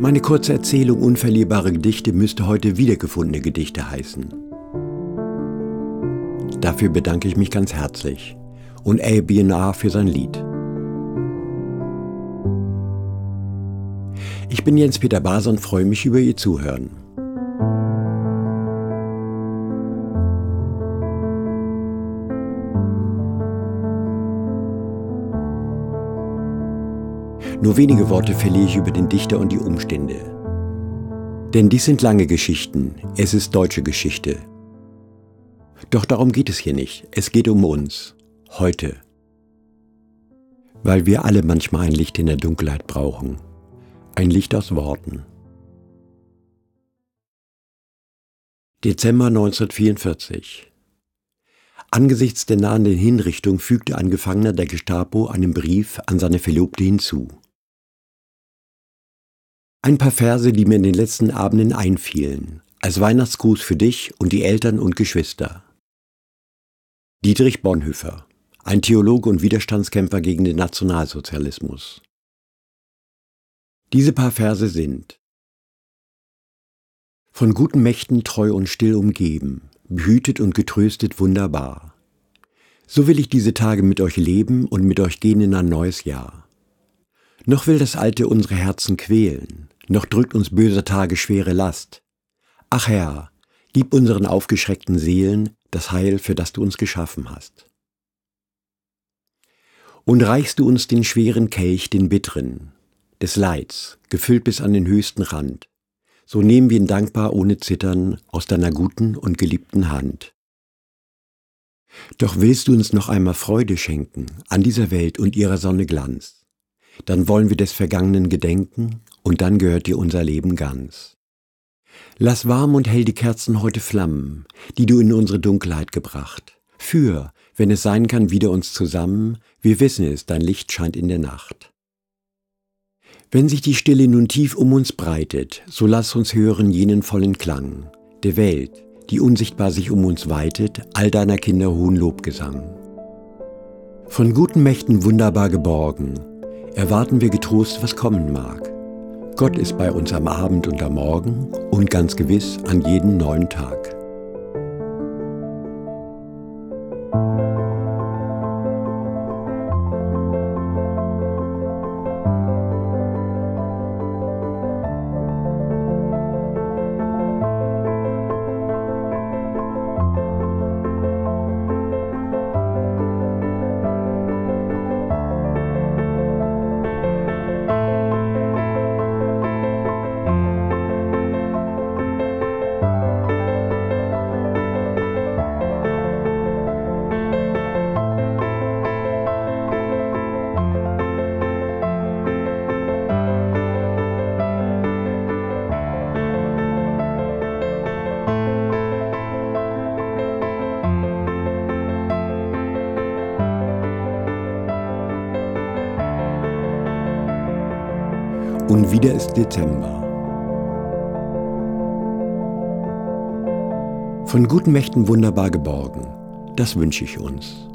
Meine kurze Erzählung Unverlierbare Gedichte müsste heute wiedergefundene Gedichte heißen. Dafür bedanke ich mich ganz herzlich und ABNA für sein Lied. Ich bin Jens-Peter Baser und freue mich über Ihr Zuhören. Nur wenige Worte verliere ich über den Dichter und die Umstände. Denn dies sind lange Geschichten, es ist deutsche Geschichte. Doch darum geht es hier nicht, es geht um uns, heute. Weil wir alle manchmal ein Licht in der Dunkelheit brauchen, ein Licht aus Worten. Dezember 1944 Angesichts der nahenden Hinrichtung fügte ein Gefangener der Gestapo einen Brief an seine Verlobte hinzu. Ein paar Verse, die mir in den letzten Abenden einfielen, als Weihnachtsgruß für dich und die Eltern und Geschwister. Dietrich Bonhoeffer, ein Theologe und Widerstandskämpfer gegen den Nationalsozialismus. Diese paar Verse sind Von guten Mächten treu und still umgeben, behütet und getröstet wunderbar. So will ich diese Tage mit euch leben und mit euch gehen in ein neues Jahr. Noch will das Alte unsere Herzen quälen, noch drückt uns böser Tage schwere Last. Ach Herr, gib unseren aufgeschreckten Seelen das Heil, für das du uns geschaffen hast. Und reichst du uns den schweren Kelch, den bitteren, des Leids, gefüllt bis an den höchsten Rand, so nehmen wir ihn dankbar ohne Zittern aus deiner guten und geliebten Hand. Doch willst du uns noch einmal Freude schenken an dieser Welt und ihrer Sonne Glanz, dann wollen wir des Vergangenen gedenken und dann gehört dir unser Leben ganz. Lass warm und hell die Kerzen heute flammen, die du in unsere Dunkelheit gebracht. Für, wenn es sein kann, wieder uns zusammen, wir wissen es, dein Licht scheint in der Nacht. Wenn sich die Stille nun tief um uns breitet, so lass uns hören jenen vollen Klang der Welt, die unsichtbar sich um uns weitet, all deiner Kinder hohen Lobgesang. Von guten Mächten wunderbar geborgen, erwarten wir getrost, was kommen mag. Gott ist bei uns am Abend und am Morgen und ganz gewiss an jedem neuen Tag. Und wieder ist Dezember. Von guten Mächten wunderbar geborgen, das wünsche ich uns.